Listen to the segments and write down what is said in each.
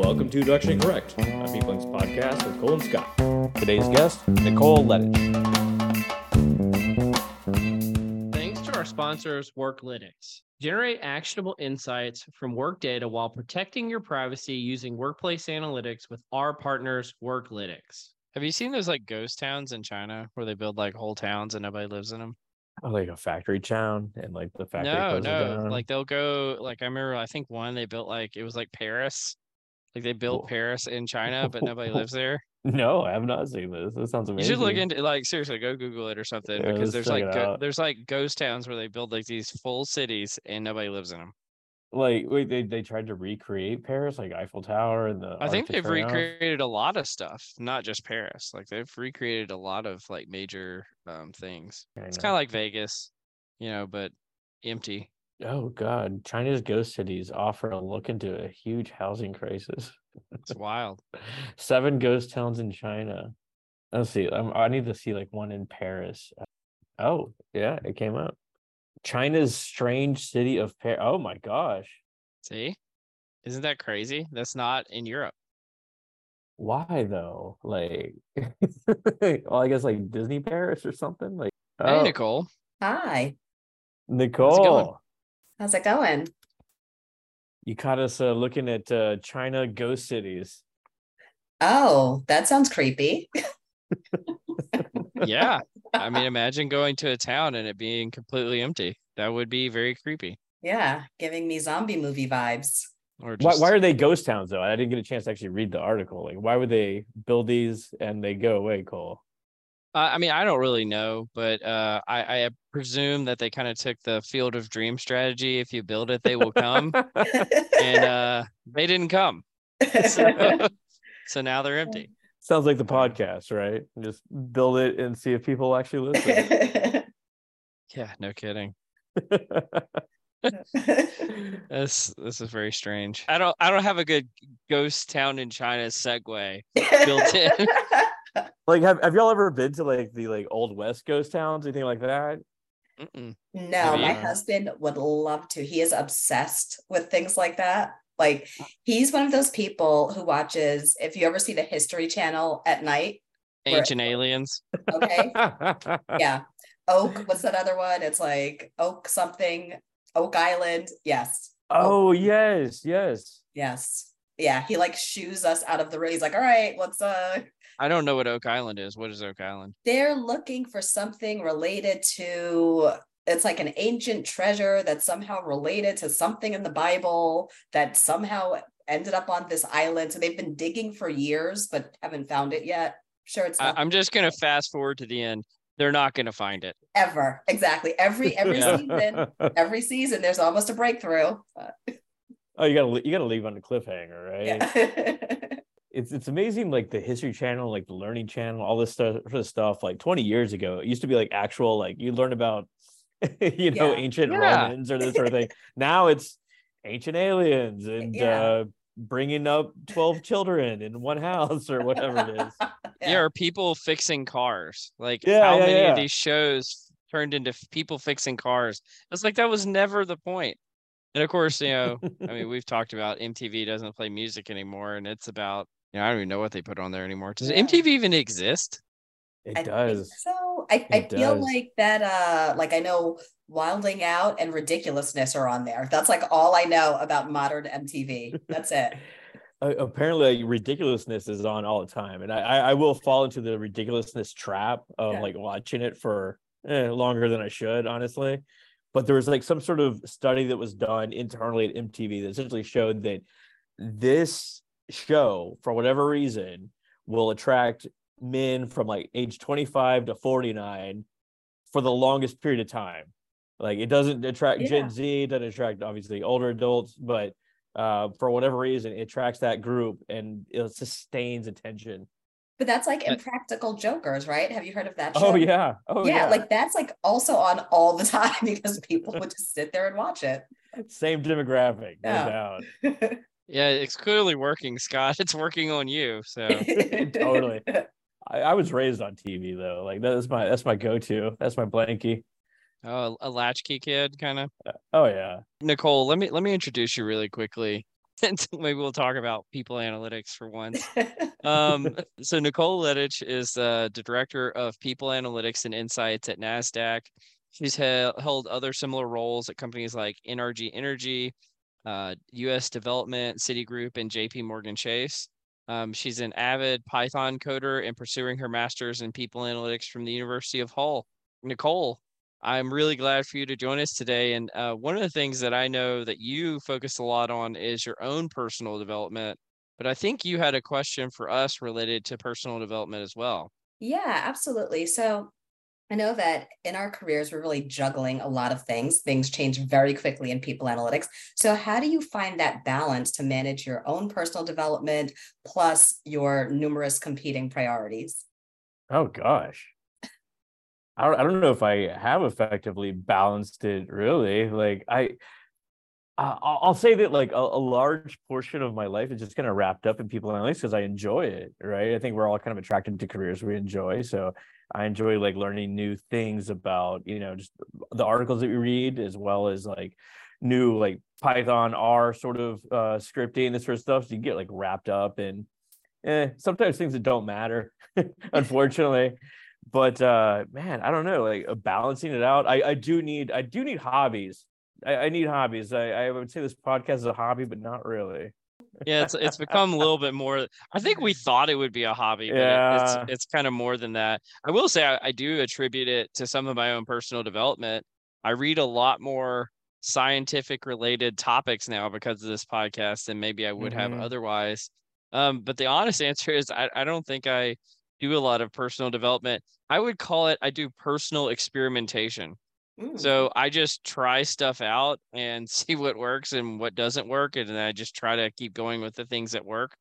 Welcome to Directionally Correct, a Peeplings podcast with Cole and Scott. Today's guest, Nicole Lettich. Thanks to our sponsors, Worklytics. Generate actionable insights from work data while protecting your privacy using workplace analytics with our partners, Worklytics. Have you seen those like ghost towns in China where they build like whole towns and nobody lives in them? Oh, like a factory town, and like the factory No, closes no. down. Like they'll go like I remember I think one they built like it was like Paris. Like they built Whoa. Paris in China, but nobody lives there. no, I have not seen this. This sounds amazing. You should look into like seriously, go Google it or something Yeah, because there's like go- there's like ghost towns where they build like these full cities and nobody lives in them. like wait, they they tried to recreate Paris, like Eiffel Tower and the. I think Arc de they've Triomphe. recreated a lot of stuff, not just Paris. Like they've recreated a lot of like major um things. It's kind of like Vegas, you know, but empty. Oh God, China's ghost cities offer a look into a huge housing crisis. It's wild. Seven ghost towns in China. Let's see. Um, I need to see like one in Paris. Oh yeah, it came up. China's strange city of Paris. Oh my gosh, See, isn't that crazy? That's not in Europe. why though? Like, well, I guess like Disney Paris or something. Like, Hey, oh, Nicole. Hi, Nicole, how's it going? you caught us uh, looking at uh, China ghost cities. Oh, that sounds creepy. Yeah, I mean, imagine going to a town and it being completely empty. That would be very creepy. Yeah, giving me zombie movie vibes. Or Why, why are they ghost towns though? I didn't get a chance to actually read the article. Like, why would they build these and they go away, Cole? Uh, I mean, I don't really know, but uh, I, I presume that they kind of took the field of dream strategy. If you build it, they will come, and uh, they didn't come. So, so now they're empty. Sounds like the podcast, right? Just build it and see if people actually listen. Yeah, no kidding. This this is very strange. I don't I don't have a good ghost town in China segue built in. Like, have, have y'all ever been to like the like old west ghost towns, anything like that? Mm-mm. No, my husband would love to. He is obsessed with things like that. Like he's one of those people who watches, if you ever see the History Channel at night, Where- Ancient aliens. okay. yeah. Oak, what's that other one? It's like Oak something, Oak Island. Yes. oh yes, yes. Yes. Yeah. He like shoos us out of the race. Like, all right, let's uh I don't know what Oak Island is. What is Oak Island? they're looking for something related to it's like an ancient treasure that's somehow related to something in the bible that somehow ended up on this island so they've been digging for years but haven't found it yet sure it's I, not I'm just gonna fast forward to the end. They're not gonna find it. ever exactly every every Yeah. season every season there's almost a breakthrough oh, you gotta you gotta leave on the cliffhanger, right? yeah it's it's amazing like the history channel like the learning channel all this stuff sort of stuff like 20 years ago it used to be like actual like you learn about you know Yeah. ancient Yeah. romans or this sort of thing now it's ancient aliens and Yeah. uh bringing up 12 children in one house or whatever it is Yeah, or people fixing cars. Like Yeah, how yeah, many yeah. of these shows turned into people fixing cars? It's like that was never the point. And of course, you know, I mean, we've talked about MTV doesn't play music anymore, and it's about you know, I don't even know what they put on there anymore. Does Yeah. MTV even exist? it I does Think so I, I It feel does. like that uh like I know wilding out and ridiculousness are on there. That's like all I know about modern MTV. That's it. Uh, apparently ridiculousness is on all the time and I, I i will fall into the ridiculousness trap of Yeah. like watching it for eh, longer than i should honestly but there was like some sort of study that was done internally at mtv that essentially showed that this show for whatever reason will attract men from like age 25 to 49 for the longest period of time like it doesn't attract Yeah. gen z it doesn't attract obviously older adults but uh, for whatever reason, it attracts that group and it sustains attention. But that's like Impractical Jokers, right? Have you heard of that show? Oh yeah, oh yeah, yeah. like that's like also on all the time because people would just sit there and watch it. same demographic, no Yeah. doubt. Yeah, it's clearly working, Scott. It's working on you. So Totally. I, I was raised on TV though. Like that's my that's my go-to. That's my blankie. oh, a latchkey kid kind of. Oh yeah. Nicole, let me let me introduce you really quickly. maybe we'll talk about people analytics for once. Um, so Nicole Lettich is uh, the director of people analytics and insights at NASDAQ. She's he- held other similar roles at companies like NRG Energy, uh, US Development, Citigroup, and JP Morgan Chase. Um, she's an avid Python coder and pursuing her master's in people analytics from the University of Hull. Nicole, I'm really glad for you to join us today. And uh, one of the things that I know that you focus a lot on is your own personal development. But I think you had a question for us related to personal development as well. Yeah, absolutely. So I know that in our careers, we're really juggling a lot of things. Things change very quickly in people analytics. So, how do you find that balance to manage your own personal development plus your numerous competing priorities? Oh, gosh. I don't, know if I have effectively balanced it really. Like, I, I'll say that like a, a, large portion of my life is just kind of wrapped up in people analytics because I enjoy it, right? I think we're all kind of attracted to careers we enjoy. So I enjoy like learning new things about, you know, just the articles that we read as well as like new like Python R sort of uh scripting, this sort of stuff. So you get like wrapped up in eh, sometimes things that don't matter, unfortunately. But uh man, I don't know, like uh, balancing it out. I, I do need I do need hobbies. I, I need hobbies. I, I would say this podcast is a hobby, but not really yeah, it's it's become a little bit more. I think we thought it would be a hobby, but yeah. it, it's it's kind of more than that. I will say I, I do attribute it to some of my own personal development. I read a lot more scientific related topics now because of this podcast than maybe I would mm-hmm. have otherwise. Um, but the honest answer is I, I don't think I do a lot of personal development. I would call it I do personal experimentation. So I just try stuff out and see what works and what doesn't work. And then I just try to keep going with the things that work.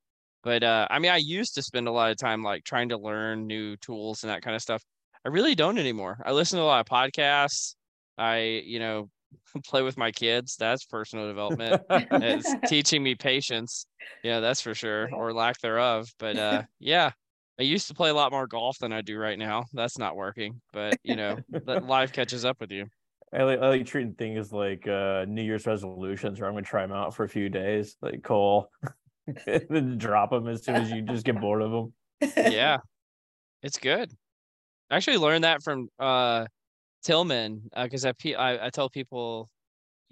But uh, I mean, I used to spend a lot of time like trying to learn new tools and that kind of stuff. I really don't anymore. I listen to a lot of podcasts. I, you know, play with my kids. That's personal development. it's teaching me patience. Yeah, that's for sure, or lack thereof. But uh, yeah, I used to play a lot more golf than I do right now. That's not working, but you know, life catches up with you. I like, I like treating things like uh, New Year's resolutions, where I'm going to try them out for a few days, like Cole, then drop them as soon as you just get bored of them. Yeah, it's good. I actually learned that from uh, Tillman because uh, I, I I tell people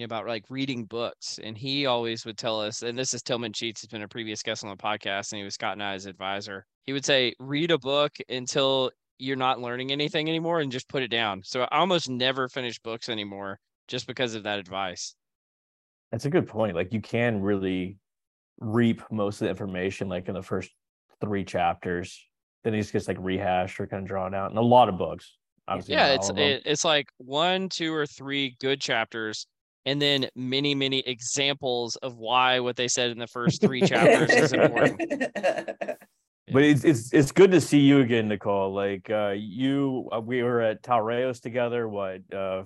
about like reading books, and he always would tell us, and this is Tillman Sheets, has been a previous guest on the podcast, and he was Scott and I's advisor. He would say, read a book until you're not learning anything anymore and just put it down. So I almost never finish books anymore just because of that advice. That's a good point. Like you can really reap most of the information like in the first three chapters. Then it just gets like rehashed or kind of drawn out. And a lot of books. Obviously yeah, it's it, it's like one, two, or three good chapters and then many many examples of why what they said in the first three chapters is important. But it's, it's it's good to see you again nicole. Like uh you uh, we were at Talreos together what uh,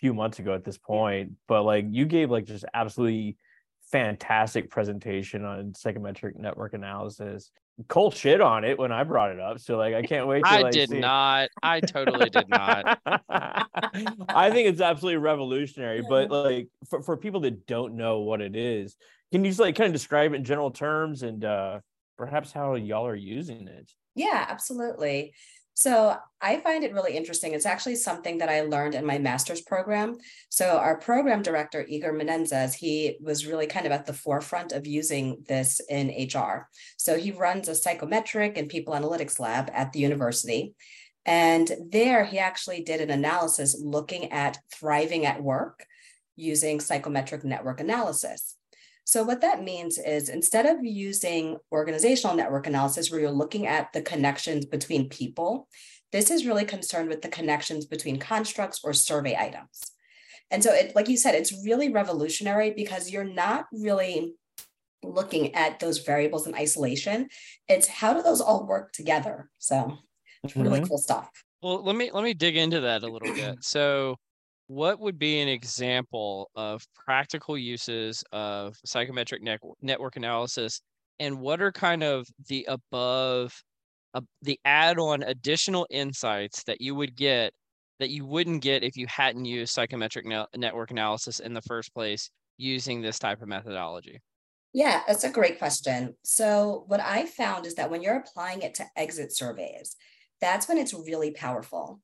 few months ago at this point but like you gave like just absolutely fantastic presentation on psychometric network analysis Cole shit on it when I brought it up. So like I can't wait to I like, did see. not. I totally did not. I think it's absolutely revolutionary. But like for, for people that don't know what it is, can you just like kind of describe it in general terms and uh perhaps how y'all are using it? Yeah, absolutely. So I find it really interesting. It's actually something that I learned in my master's program. So our program director, Igor Menezes, he was really kind of at the forefront of using this in HR. So he runs a psychometric and people analytics lab at the university. And there he actually did an analysis looking at thriving at work using psychometric network analysis. So, what that means is instead of using organizational network analysis, where you're looking at the connections between people, this is really concerned with the connections between constructs or survey items. And so, it, like you said, it's really revolutionary because you're not really looking at those variables in isolation. It's how do those all work together? So, it's really mm-hmm. cool stuff. Well, let me let me dig into that a little bit. So, what would be an example of practical uses of psychometric ne- network analysis and what are kind of the above uh, the add-on additional insights that you would get that you wouldn't get if you hadn't used psychometric ne- network analysis in the first place using this type of methodology Yeah, that's a great question. So, what I found is that when you're applying it to exit surveys, that's when it's really powerful.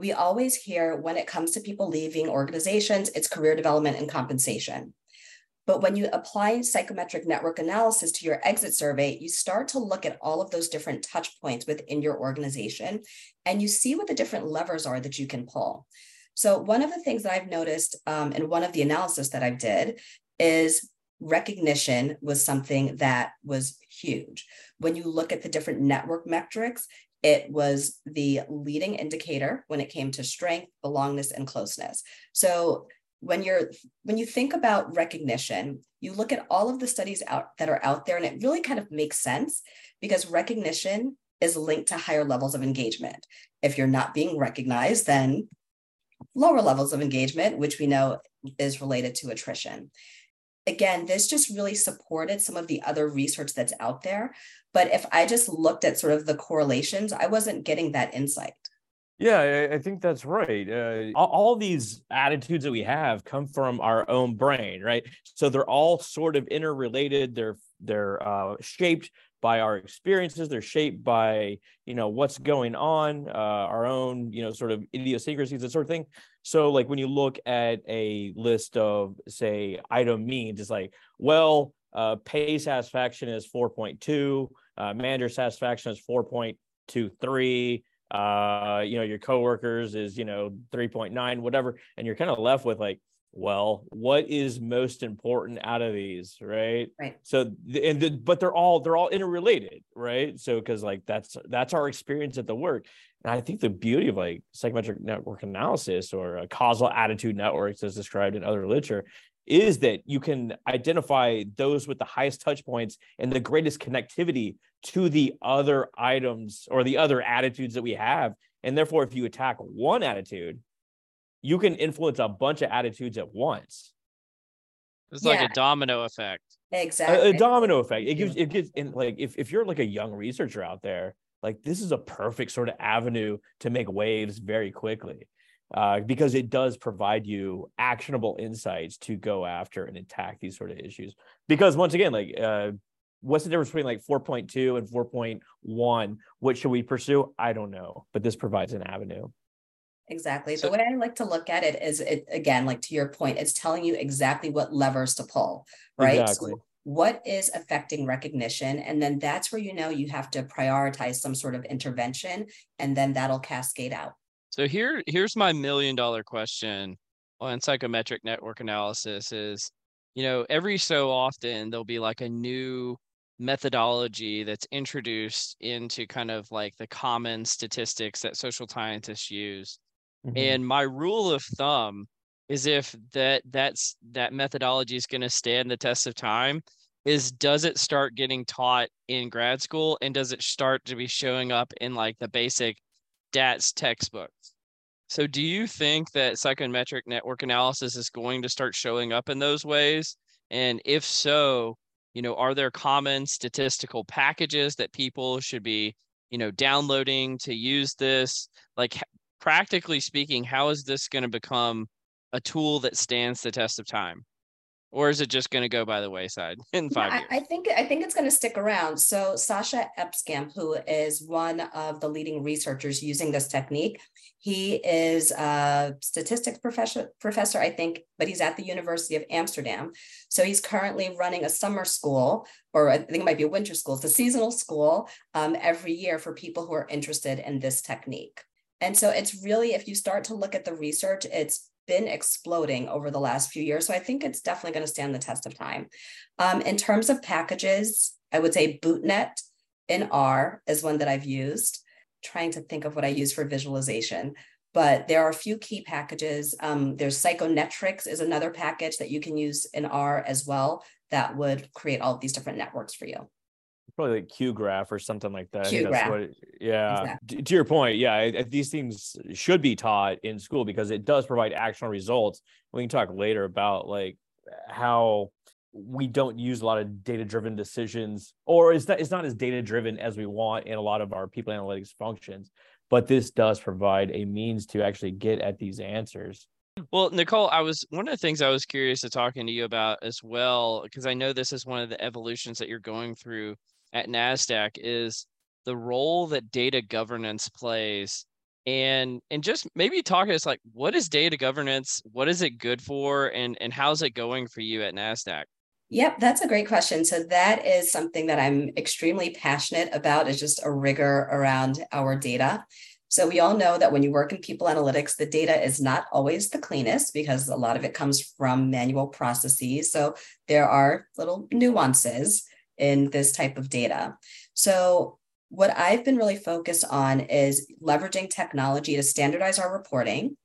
We always hear when it comes to people leaving organizations, it's career development and compensation. But when you apply psychometric network analysis to your exit survey, you start to look at all of those different touch points within your organization and you see what the different levers are that you can pull. So, one of the things that I've noticed um, in one of the analysis that I did is recognition was something that was huge. When you look at the different network metrics, it was the leading indicator when it came to strength, belongingness, and closeness. So when you're when you think about recognition, you look at all of the studies out that are out there, and it really kind of makes sense because recognition is linked to higher levels of engagement. If you're not being recognized, then lower levels of engagement, which we know is related to attrition again, this just really supported some of the other research that's out there. But if I just looked at sort of the correlations, I wasn't getting that insight. Yeah, I think that's right. Uh, all, these attitudes that we have come from our own brain, right? So they're all sort of interrelated. They're they're uh, shaped by our experiences they're shaped by you know what's going on uh, our own you know sort of idiosyncrasies that sort of thing so like when you look at a list of say item means it's like well uh, pay satisfaction is 4.2 uh, manager satisfaction is 4.23 uh you know your coworkers is you know 3.9 whatever and you're kind of left with like well what is most important out of these right? Right. So and the, but they're all they're all interrelated right? So because like that's that's our experience at the work. And i think the beauty of like psychometric network analysis or uh, causal attitude networks as described in other literature is that you can identify those with the highest touch points and the greatest connectivity to the other items or the other attitudes that we have. And therefore if you attack one attitude you can influence a bunch of attitudes at once. It's yeah. like a domino effect. Exactly. A, a domino effect. It gives it gives in like if, if you're like a young researcher out there, like this is a perfect sort of avenue to make waves very quickly. Uh, because it does provide you actionable insights to go after and attack these sort of issues. Because once again, like uh, what's the difference between like 4.2 and 4.1? What should we pursue? I don't know, but this provides an avenue. Exactly. So, the way I like to look at it is it again, like to your point, it's telling you exactly what levers to pull, right? Exactly. So what is affecting recognition? And then that's where you know you have to prioritize some sort of intervention, and then that'll cascade out. So here, here's my million dollar question on psychometric network analysis is, you know, every so often there'll be like a new methodology that's introduced into kind of like the common statistics that social scientists use Mm-hmm. And my rule of thumb is if that that's that methodology is going to stand the test of time is does it start getting taught in grad school and does it start to be showing up in like the basic stats textbooks? So do you think that psychometric network analysis is going to start showing up in those ways? And if so, you know, are there common statistical packages that people should be, you know, downloading to use this? Like practically speaking, how is this going to become a tool that stands the test of time? Or is it just going to go by the wayside in five yeah, years? I think I think it's going to stick around. So Sacha Epskamp, who is one of the leading researchers using this technique, he is a statistics professor, professor, I think, but he's at the University of Amsterdam. So he's currently running a summer school, or I think it might be a winter school. It's a seasonal school um, every year for people who are interested in this technique. And so it's really, if you start to look at the research, it's been exploding over the last few years. So I think it's definitely going to stand the test of time. Um, in terms of packages, I would say BootNet in R is one that I've used, trying to think of what I use for visualization. But there are a few key packages. Um, there's Psychonetrics is another package that you can use in R as well that would create all of these different networks for you probably like graph or something like that. QGraph. yeah. Exactly. To your point, yeah, these things should be taught in school because it does provide actionable results. We can talk later about like how we don't use a lot of data driven decisions or it's not, it's not as data driven as we want in a lot of our people analytics functions but this does provide a means to actually get at these answers Well, Nicole, I was one of the things I was curious to talking to you about as well, because I know this is one of the evolutions that you're going through at NASDAQ is the role that data governance plays. And and just maybe talk to us like what is data governance? What is it good for? And and how's it going for you at NASDAQ? Yep, that's a great question. So that is something that I'm extremely passionate about is just a rigor around our data. So we all know that when you work in people analytics, the data is not always the cleanest because a lot of it comes from manual processes. So there are little nuances in this type of data. So what I've been really focused on is leveraging technology to standardize our reporting,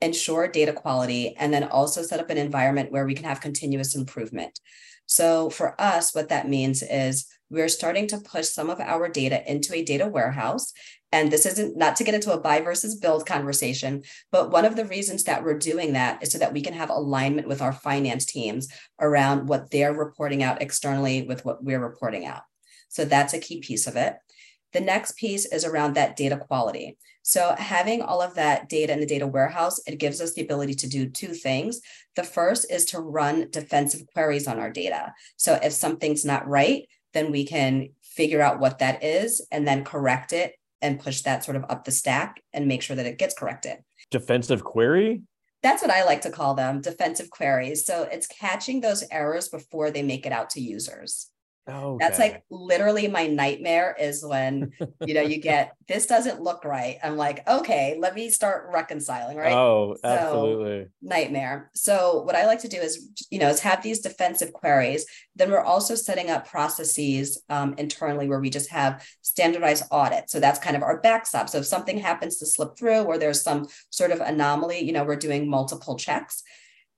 ensure data quality, and then also set up an environment where we can have continuous improvement. So for us, what that means is we're starting to push some of our data into a data warehouse. And this isn't not to get into a buy versus build conversation, but one of the reasons that we're doing that is so that we can have alignment with our finance teams around what they're reporting out externally with what we're reporting out. So that's a key piece of it. The next piece is around that data quality. So having all of that data in the data warehouse, it gives us the ability to do two things. The first is to run defensive queries on our data. So if something's not right, then we can figure out what that is and then correct it and push that sort of up the stack and make sure that it gets corrected. Defensive query? That's what I like to call them defensive queries. So it's catching those errors before they make it out to users. Okay. That's like literally my nightmare is when, you know, you get this doesn't look right. I'm like, okay, let me start reconciling, right? Oh, so, absolutely. Nightmare. So what I like to do is, you know, is have these defensive queries. Then we're also setting up processes um, internally where we just have standardized audit. So that's kind of our backstop. So if something happens to slip through or there's some sort of anomaly, you know, we're doing multiple checks.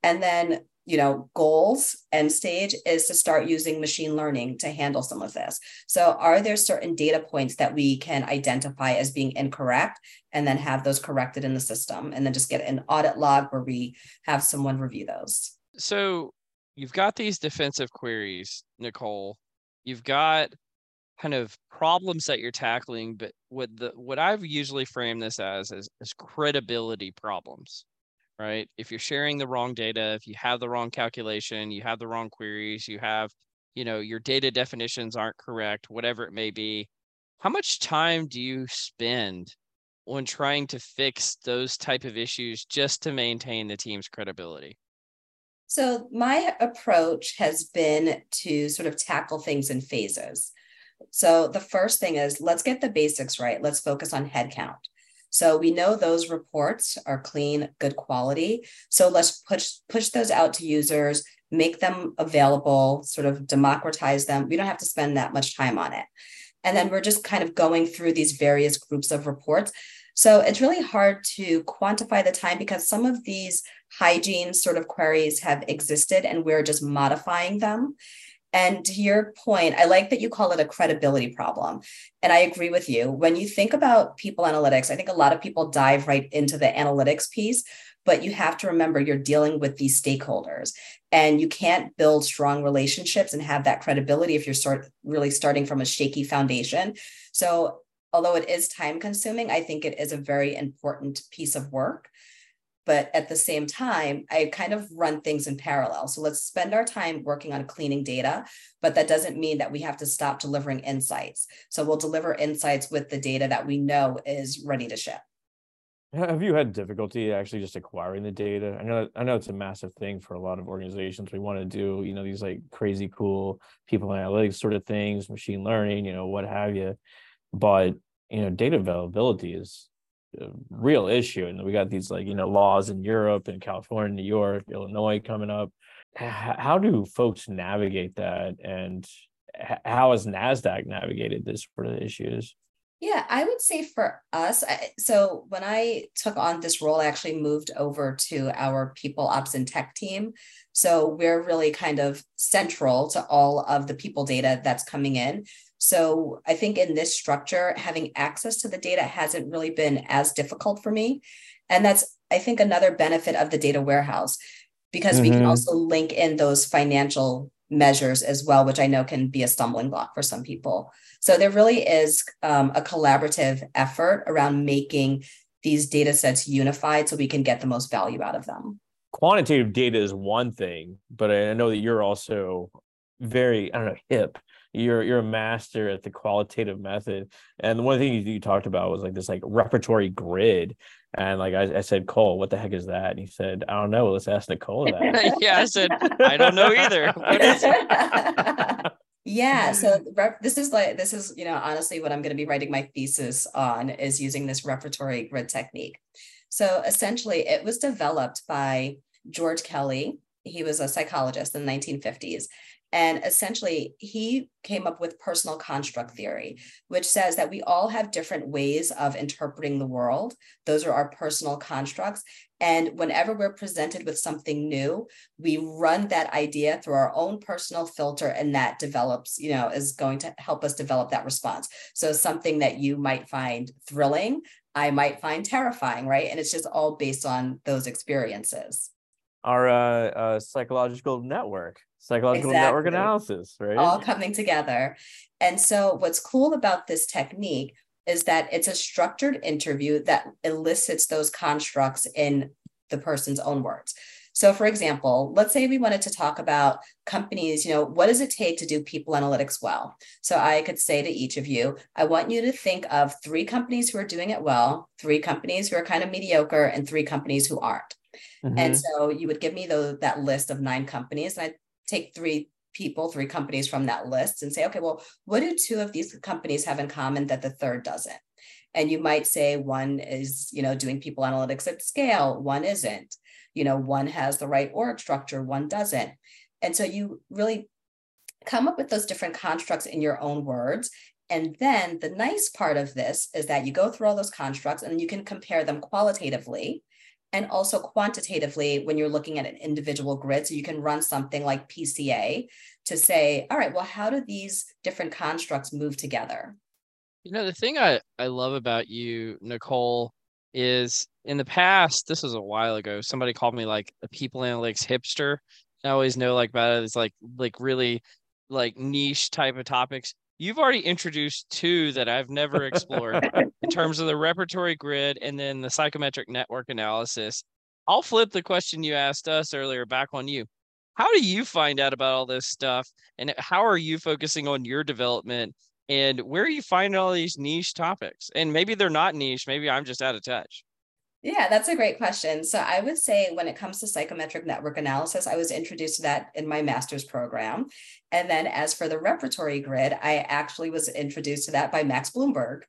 And then you know goals end stage is to start using machine learning to handle some of this. So are there certain data points that we can identify as being incorrect and then have those corrected in the system and then just get an audit log where we have someone review those? So you've got these defensive queries nicole. You've got kind of problems that you're tackling but what the what i've usually framed this as is, is credibility problems right? If you're sharing the wrong data, if you have the wrong calculation, you have the wrong queries, you have, you know, your data definitions aren't correct, whatever it may be, how much time do you spend on trying to fix those type of issues just to maintain the team's credibility? So my approach has been to sort of tackle things in phases. So the first thing is let's get the basics right. Let's focus on headcount. So we know those reports are clean, good quality. So let's push push those out to users, make them available, sort of democratize them. We don't have to spend that much time on it. And then we're just kind of going through these various groups of reports. So it's really hard to quantify the time because some of these hygiene sort of queries have existed and we're just modifying them. And to your point, I like that you call it a credibility problem. And I agree with you. When you think about people analytics, I think a lot of people dive right into the analytics piece, but you have to remember you're dealing with these stakeholders and you can't build strong relationships and have that credibility if you're start really starting from a shaky foundation. So although it is time consuming, I think it is a very important piece of work but at the same time i kind of run things in parallel. So let's spend our time working on cleaning data but that doesn't mean that we have to stop delivering insights. So we'll deliver insights with the data that we know is ready to ship. Have you had difficulty actually just acquiring the data? I know i know it's a massive thing for a lot of organizations. We want to do you know these like crazy cool people analytics sort of things machine learning you know what have you but you know data availability is real issue and we got these like you know laws in europe and california new york illinois coming up. How do folks navigate that? And how has nasdaq navigated this sort of issues? Yeah i would say for us so when i took on this role i actually moved over to our people ops and tech team. So we're really kind of central to all of the people data that's coming in so I think in this structure, having access to the data hasn't really been as difficult for me. And that's, I think, another benefit of the data warehouse because mm-hmm. we can mm-hmm. also link in those financial measures as well, which I know can be a stumbling block for some people. So there really is um, a collaborative effort around making these data sets unified so we can get the most value out of them. Quantitative data is one thing, but I know that you're also very, I don't know, hip. You're you're a master at the qualitative method. And the one thing the things you talked about was like this like repertory grid. And like I, I said, Cole, what the heck is that? And he said, I don't know. Let's ask Nicole that. yeah, I said, I don't know either. What is it? yeah so this is like this is you know honestly what i'm going to be writing my thesis on is using this repertory grid technique so essentially it was developed by george kelly he was a psychologist in the 1950s and essentially, he came up with personal construct theory, which says that we all have different ways of interpreting the world. Those are our personal constructs. And whenever we're presented with something new, we run that idea through our own personal filter, and that develops, you know, is going to help us develop that response. So, something that you might find thrilling, I might find terrifying, right? And it's just all based on those experiences. Our uh, uh, psychological network psychological exactly. network analysis, right? All coming together. And so, what's cool about this technique is that it's a structured interview that elicits those constructs in the person's own words. So, for example, let's say we wanted to talk about companies, you know, what does it take to do people analytics well? So, I could say to each of you, I want you to think of three companies who are doing it well, three companies who are kind of mediocre, and three companies who aren't. Mm-hmm. And so you would give me the, that list of nine companies, and I take three people, three companies from that list and say, okay, well, what do two of these companies have in common that the third doesn't? And you might say one is, you know, doing people analytics at scale, one isn't. You know, one has the right org structure, one doesn't. And so you really come up with those different constructs in your own words. And then the nice part of this is that you go through all those constructs and you can compare them qualitatively and also quantitatively when you're looking at an individual grid. So you can run something like PCA to say, all right, well, how do these different constructs move together? You know, the thing I, I love about you, Nicole, is in the past, this was a while ago, somebody called me like a people analytics hipster. I always know like about it. It's like like really like niche type of topics. You've already introduced two that I've never explored in terms of the repertory grid and then the psychometric network analysis. I'll flip the question you asked us earlier back on you. How do you find out about all this stuff? And how are you focusing on your development? And where are you finding all these niche topics? And maybe they're not niche, maybe I'm just out of touch. Yeah, that's a great question. So I would say when it comes to psychometric network analysis, I was introduced to that in my master's program. And then as for the repertory grid, I actually was introduced to that by Max Blumberg.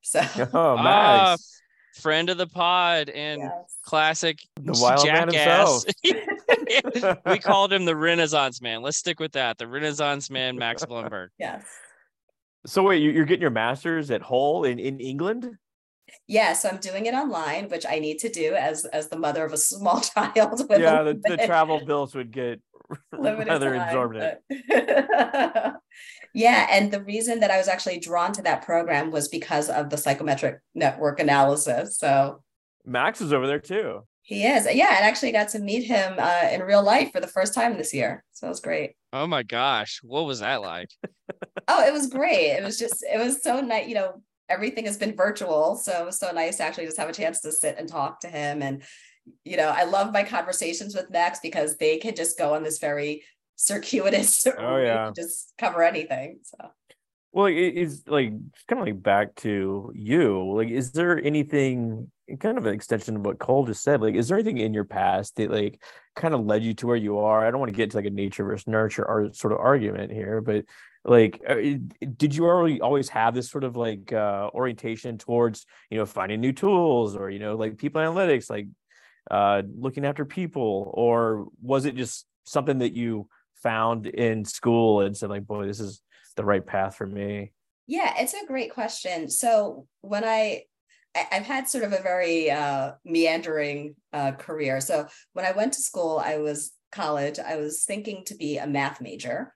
So oh, Max. Uh, friend of the pod and yes. classic the wild jackass. we called him the Renaissance man. Let's stick with that. The Renaissance man, Max Blumberg. Yes. So wait, you're getting your master's at Hull in, in England? Yeah so i'm doing it online which i need to do as as the mother of a small child yeah the, the, travel bills would get rather exorbitant. yeah and the reason that i was actually drawn to that program was because of the psychometric network analysis so max is over there too. He is. Yeah i actually got to meet him uh, in real life for the first time this year so it was great. Oh my gosh what was that like? Oh it was great. It was just it was so nice you know everything has been virtual. So it was so nice to actually just have a chance to sit and talk to him. And, you know, I love my conversations with Max because they can just go on this very circuitous, oh, yeah. just cover anything. So. Well, it's like kind of like back to you. Like, is there anything kind of an extension of what Cole just said? Like, is there anything in your past that like kind of led you to where you are? I don't want to get to like a nature versus nurture or sort of argument here, but like uh, did you already always have this sort of like uh, orientation towards you know finding new tools or you know like people analytics like uh, looking after people or was it just something that you found in school and said like boy this is the right path for me yeah it's a great question so when i I've had sort of a very uh, meandering uh, career. So when I went to school, I was college, I was thinking to be a math major.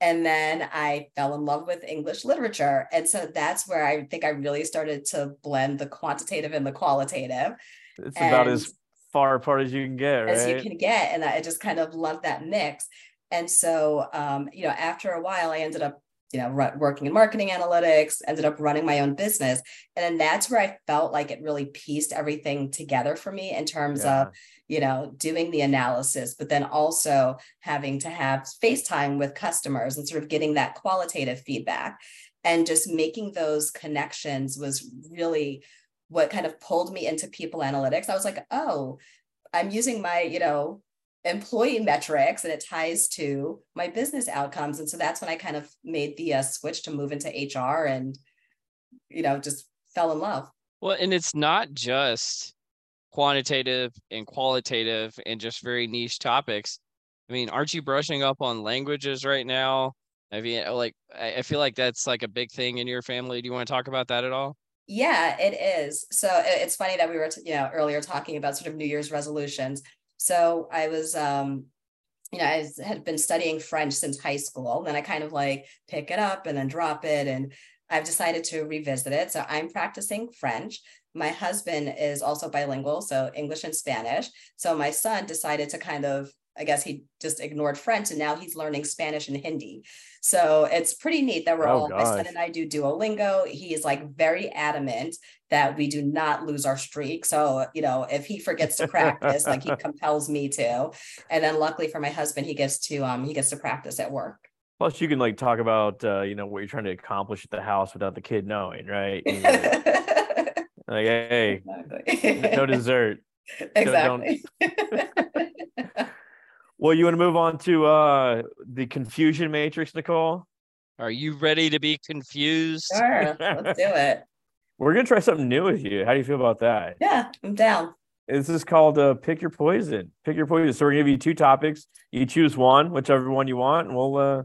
And then I fell in love with English literature. And so that's where I think I really started to blend the quantitative and the qualitative. It's and about as far apart as you can get, right? As you can get. And I just kind of love that mix. And so, um, you know, after a while, I ended up you know, working in marketing analytics, ended up running my own business. And then that's where I felt like it really pieced everything together for me in terms Yeah. of, you know, doing the analysis, but then also having to have FaceTime with customers and sort of getting that qualitative feedback and just making those connections was really what kind of pulled me into people analytics. I was like, oh, I'm using my, you know, employee metrics and it ties to my business outcomes. And so that's when I kind of made the uh, switch to move into HR and, you know, just fell in love. Well, and it's not just quantitative and qualitative and just very niche topics. I mean, aren't you brushing up on languages right now? I mean, uh, like, I I feel like that's like a big thing in your family. Do you want to talk about that at all? Yeah, it is. So it's funny that we were, you know, earlier talking about sort of New Year's resolutions. So I was, um, you know, I had been studying French since high school. And Then I kind of like pick it up and then drop it. And I've decided to revisit it. So I'm practicing French. My husband is also bilingual, so English and Spanish. So my son decided to kind of, I guess he just ignored French and now he's learning Spanish and Hindi. So it's pretty neat that we're Oh, all, my son and I do Duolingo. He is like very adamant that we do not lose our streak. So, you know, if he forgets to practice, like he compels me to. And then luckily for my husband, he gets to um he gets to practice at work. Plus, you can like talk about uh, you know what you're trying to accomplish at the house without the kid knowing, right? You know, like, hey, exactly. no dessert. exactly. Well, you want to move on to uh the confusion matrix, Nicole? Are you ready to be confused? sure, let's do it. We're gonna try something new with you. How do you feel about that? Yeah, I'm down. This is called uh, pick your poison. Pick your poison. So we're gonna give you two topics. You choose one, whichever one you want, and we'll uh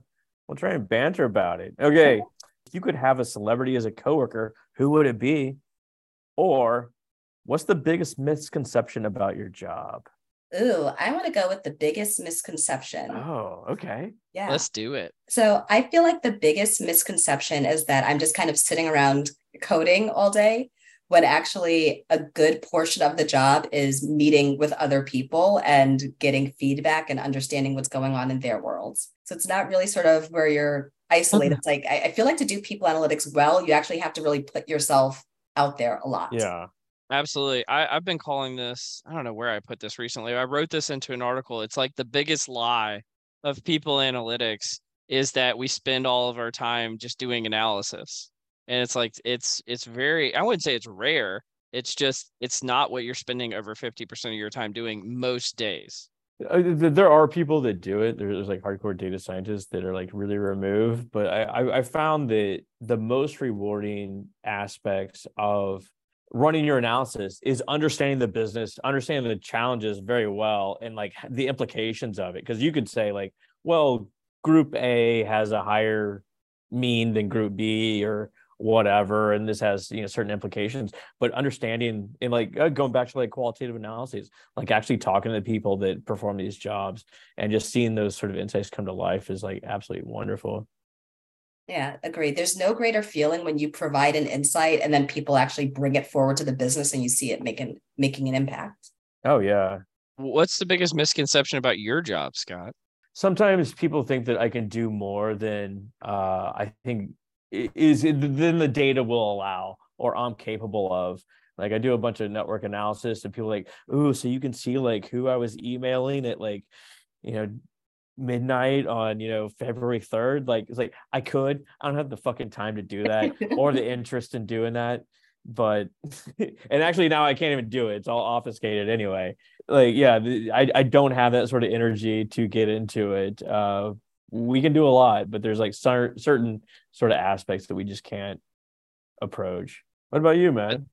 we'll try and banter about it. Okay. If you could have a celebrity as a coworker, who would it be? Or what's the biggest misconception about your job? Ooh, I want to go with the biggest misconception. Oh, okay. Yeah. Let's do it. So I feel like the biggest misconception is that I'm just kind of sitting around coding all day when actually a good portion of the job is meeting with other people and getting feedback and understanding what's going on in their worlds. So it's not really sort of where you're isolated. Mm-hmm. It's like I, I feel like to do people analytics well, you actually have to really put yourself out there a lot. Yeah. Absolutely. I, I've been calling this, I don't know where I put this recently. I wrote this into an article. It's like the biggest lie of people analytics is that we spend all of our time just doing analysis. And it's like it's it's very I wouldn't say it's rare. It's just it's not what you're spending over 50% of your time doing most days. Uh, There are people that do it. There's like hardcore data scientists that are like really removed, but I I found that the most rewarding aspects of running your analysis is understanding the business, understanding the challenges very well, and like the implications of it. Because you could say like, well, Group A has a higher mean than Group B, or whatever and this has you know certain implications but understanding and like uh, going back to like qualitative analyses like actually talking to the people that perform these jobs and just seeing those sort of insights come to life is like absolutely wonderful Yeah, agreed. There's no greater feeling when you provide an insight and then people actually bring it forward to the business and you see it making making an impact. oh yeah What's the biggest misconception about your job, Scott? sometimes people think that i can do more than uh i think i- is than the data will allow or i'm capable of like i do a bunch of network analysis and people are like ooh so you can see like who i was emailing at like you know midnight on you know february 3rd like it's like i could i don't have the fucking time to do that or the interest in doing that but and actually now i can't even do it it's all obfuscated anyway like yeah i i don't have that sort of energy to get into it uh we can do a lot but there's like cer- certain sort of aspects that we just can't approach what about you man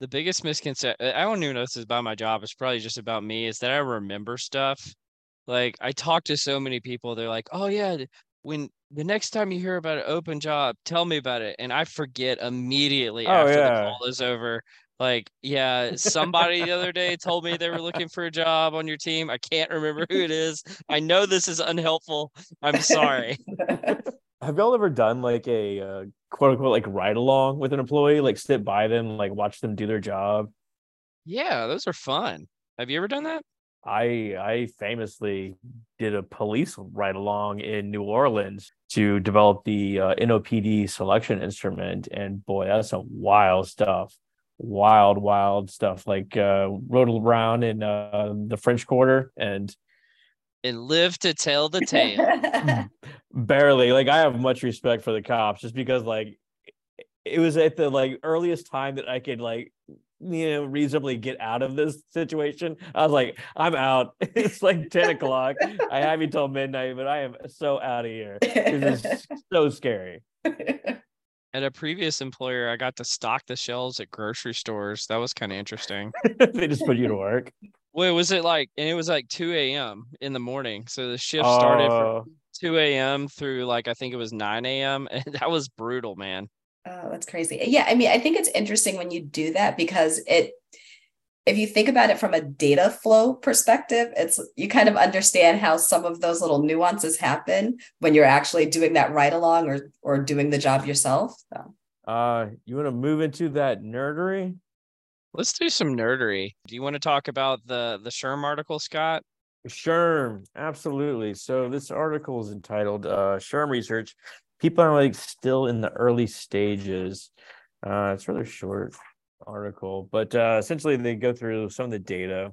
The biggest misconception I don't even know this is about my job, it's probably just about me, is that I remember stuff. Like I talk to so many people, they're like, Oh yeah, when the next time you hear about an open job, tell me about it. And I forget immediately Oh, after yeah. the call is over. Like, yeah, somebody the other day told me they were looking for a job on your team. I can't remember who it is. I know this is unhelpful. I'm sorry. have y'all ever done like a uh, quote unquote like ride along with an employee like sit by them like watch them do their job Yeah, those are fun. Have you ever done that? I I famously did a police ride along in New Orleans to develop the uh, NOPD selection instrument, and boy, that's some wild stuff. Wild, wild stuff. Like uh, rode around in uh, the French Quarter and and live to tell the tale. barely. Like I have much respect for the cops, just because like it was at the like earliest time that I could like you know reasonably get out of this situation i was like i'm out. It's like 10 o'clock. I have you till midnight but i am so out of here. This is so scary. At a previous employer i got to stock the shelves at grocery stores. That was kind of interesting. They just put you to work? Wait, was it like and it was like 2 a.m in the morning so the shift started Oh, from 2 a.m through like i think it was 9 a.m and that was brutal man Oh, that's crazy. Yeah, I mean, I think it's interesting when you do that because it if you think about it from a data flow perspective, it's you kind of understand how some of those little nuances happen when you're actually doing that ride along or or doing the job yourself. So. uh you want to move into that nerdery let's do some nerdery do you want to talk about the the SHRM article scott SHRM, absolutely. So this article is entitled uh, "SHRM Research: People analytics still in the early stages." Uh, it's a rather short article, but uh, essentially they go through some of the data,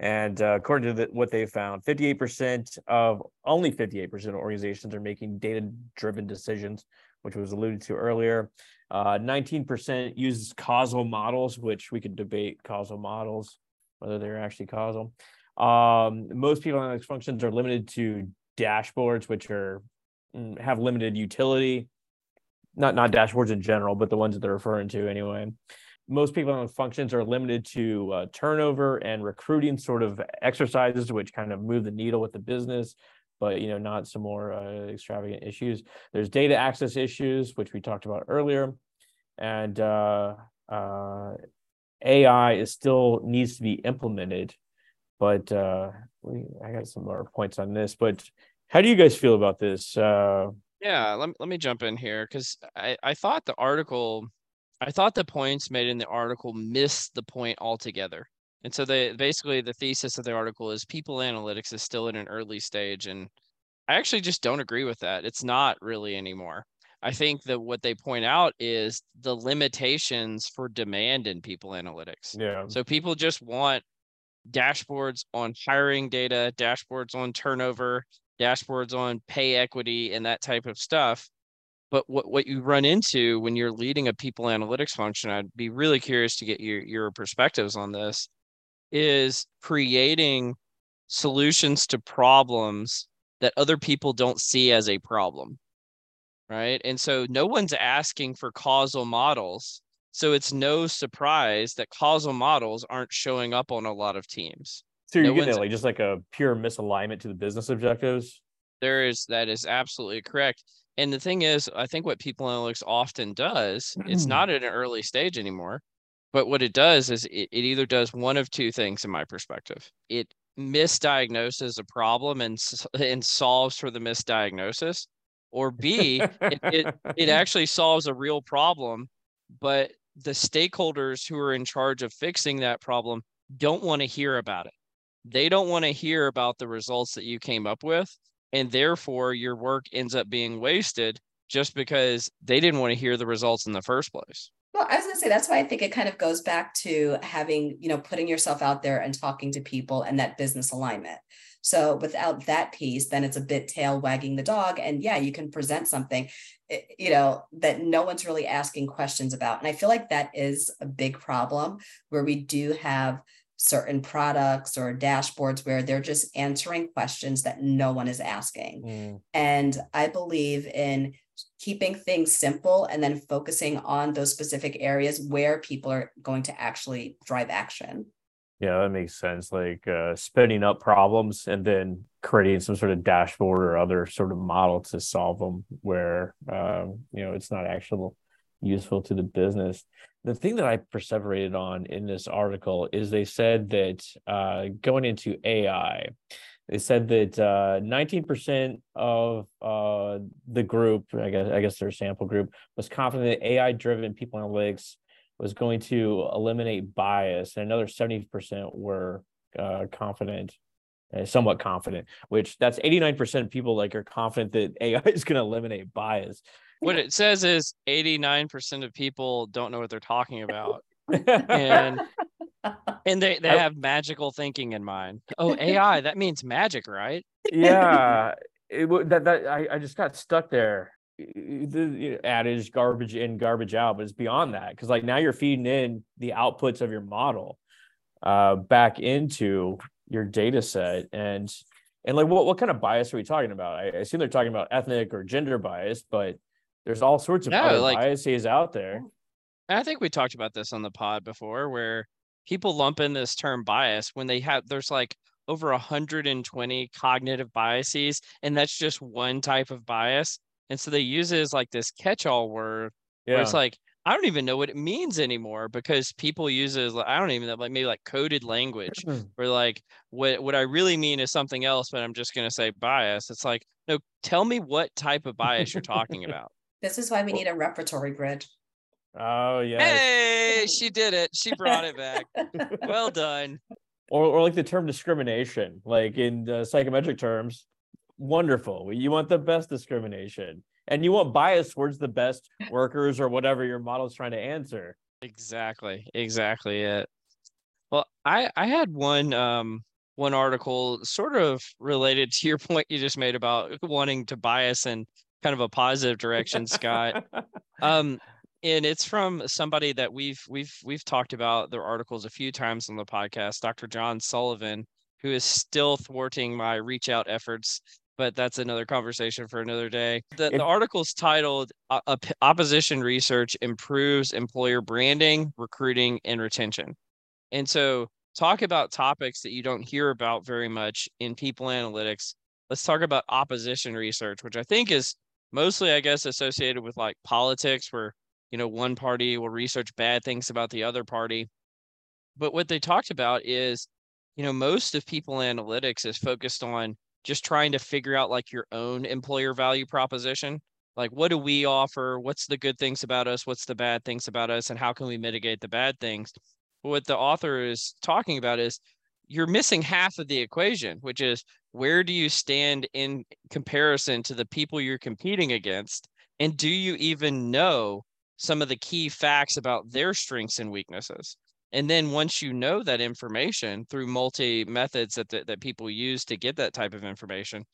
and uh, according to the, what they found, fifty-eight percent of only fifty-eight percent of organizations are making data-driven decisions, which was alluded to earlier. Uh, Nineteen percent uses causal models, which we could debate causal models whether they're actually causal. Um, most people analytics functions are limited to dashboards, which are have limited utility. Not not dashboards in general, but the ones that they're referring to anyway. Most people on functions are limited to uh, turnover and recruiting sort of exercises, which kind of move the needle with the business, but you know not some more uh, extravagant issues. There's data access issues, which we talked about earlier, and uh, uh, AI is still needs to be implemented but uh we, i got some more points on this but how do you guys feel about this uh Yeah, let, let me jump in here because I, I thought the article, I thought the points made in the article missed the point altogether. And so they basically the thesis of the article is people analytics is still in an early stage. And I actually just don't agree with that. It's not really anymore. I think that what they point out is the limitations for demand in people analytics. yeah So people just want dashboards on hiring data, dashboards on turnover, dashboards on pay equity, and that type of stuff. But what, what you run into when you're leading a people analytics function, I'd be really curious to get your, your perspectives on this, is creating solutions to problems that other people don't see as a problem. Right. And so no one's asking for causal models so it's no surprise that causal models aren't showing up on a lot of teams. So you're no getting at like just like a pure misalignment to the business objectives There is that is absolutely correct. And the thing is, I think what people analytics often does, it's mm. not at an early stage anymore, but what it does is it, it either does one of two things in my perspective. It misdiagnoses a problem and and solves for the misdiagnosis, or B, it, it, it actually solves a real problem, but the stakeholders who are in charge of fixing that problem don't want to hear about it. They don't want to hear about the results that you came up with. And therefore, your work ends up being wasted just because they didn't want to hear the results in the first place. Well, I was going to say that's why I think it kind of goes back to having, you know, putting yourself out there and talking to people and that business alignment. So without that piece, then it's a bit tail wagging the dog. And yeah, you can present something, eh, you know, that no one's really asking questions about. And I feel like that is a big problem where we do have certain products or dashboards where they're just answering questions that no one is asking. Mm, And I believe in keeping things simple and then focusing on those specific areas where people are going to actually drive action. yeah that makes sense like uh spinning up problems and then creating some sort of dashboard or other sort of model to solve them where um you know it's not actually useful to the business the thing that I perseverated on in this article is they said that uh, going into AI, they said that uh, 19% of uh, the group, I guess, I guess their sample group, was confident that AI-driven people analytics was going to eliminate bias, and another 70% were uh, confident uh, somewhat confident, which that's 89% of people like are confident that AI is going to eliminate bias. What it says is 89% of people don't know what they're talking about. and and they, they have magical thinking in mind. Oh, AI, that means magic, right? yeah. It, that, that I, I just got stuck there. The adage garbage in, garbage out, but it's beyond that. Cause like now you're feeding in the outputs of your model uh, back into your data set and and like what, what kind of bias are we talking about I, assume they're talking about ethnic or gender bias but there's all sorts of no, other like, biases out there i think we talked about this on the pod before where people lump in this term bias when they have there's like over 120 cognitive biases and that's just one type of bias and so they use it as like this catch-all word yeah. where it's like I don't even know what it means anymore because people use it as I don't even know like maybe like coded language where like what what I really mean is something else, but I'm just gonna say bias. It's like, no, tell me what type of bias you're talking about. This is why we need a repertory grid. Oh yeah. Hey, she did it. She brought it back. well done. Or or like the term discrimination, like in uh, psychometric terms, wonderful. You want the best discrimination and you want bias towards the best workers or whatever your model is trying to answer. Exactly. Exactly it. Well, I I had one um one article sort of related to your point you just made about wanting to bias in kind of a positive direction, Scott. um and it's from somebody that we've we've we've talked about their articles a few times on the podcast, Dr. John Sullivan, who is still thwarting my reach out efforts but that's another conversation for another day. The, the article's titled Opposition Research Improves Employer Branding, Recruiting, and Retention. And so, talk about topics that you don't hear about very much in people analytics. Let's talk about opposition research, which I think is mostly, I guess, associated with like politics, where you know one party will research bad things about the other party. But what they talked about is, you know, most of people analytics is focused on just trying to figure out like your own employer value proposition. Like, what do we offer? What's the good things about us? What's the bad things about us? And how can we mitigate the bad things? What the author is talking about is you're missing half of the equation, which is where do you stand in comparison to the people you're competing against? And do you even know some of the key facts about their strengths and weaknesses? And then once you know that information through multi methods that, that, that people use to get that type of information,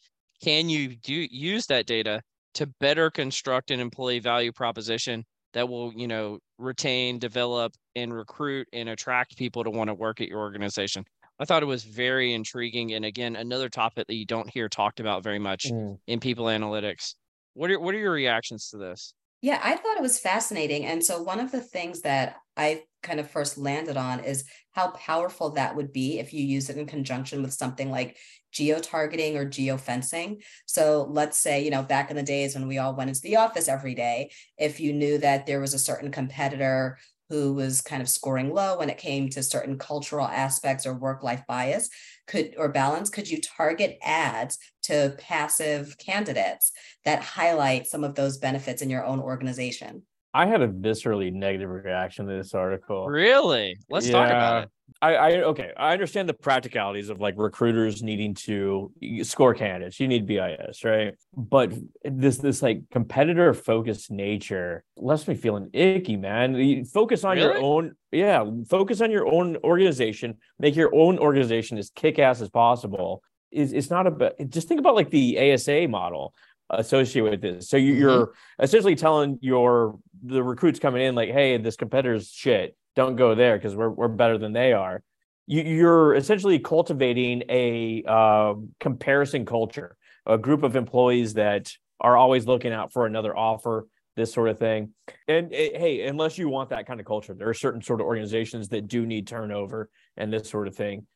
can you do use that data to better construct an employee value proposition that will, you know, retain, develop, and recruit and attract people to want to work at your organization? I thought it was very intriguing. And again, another topic that you don't hear talked about very much mm. in people analytics. What are what are your reactions to this? Yeah, I thought it was fascinating. And so one of the things that I kind of first landed on is how powerful that would be if you use it in conjunction with something like geo-targeting or geo-fencing. So let's say, you know, back in the days when we all went into the office every day, if you knew that there was a certain competitor who was kind of scoring low when it came to certain cultural aspects or work-life bias could or balance could you target ads to passive candidates that highlight some of those benefits in your own organization I had a viscerally negative reaction to this article. Really? Let's yeah. talk about it. I, I okay. I understand the practicalities of like recruiters needing to score candidates. You need bias, right? But this this like competitor focused nature lets me feeling icky, man. You focus on really? your own, yeah. Focus on your own organization. Make your own organization as kick ass as possible. Is it's not about just think about like the ASA model associated with this. So you, are mm-hmm. essentially telling your the recruits coming in like, hey, this competitor's shit. Don't go there because we're we're better than they are. You, you're essentially cultivating a uh, comparison culture, a group of employees that are always looking out for another offer, this sort of thing. And it, eh, hey, unless you want that kind of culture, there are certain sort of organizations that do need turnover and this sort of thing.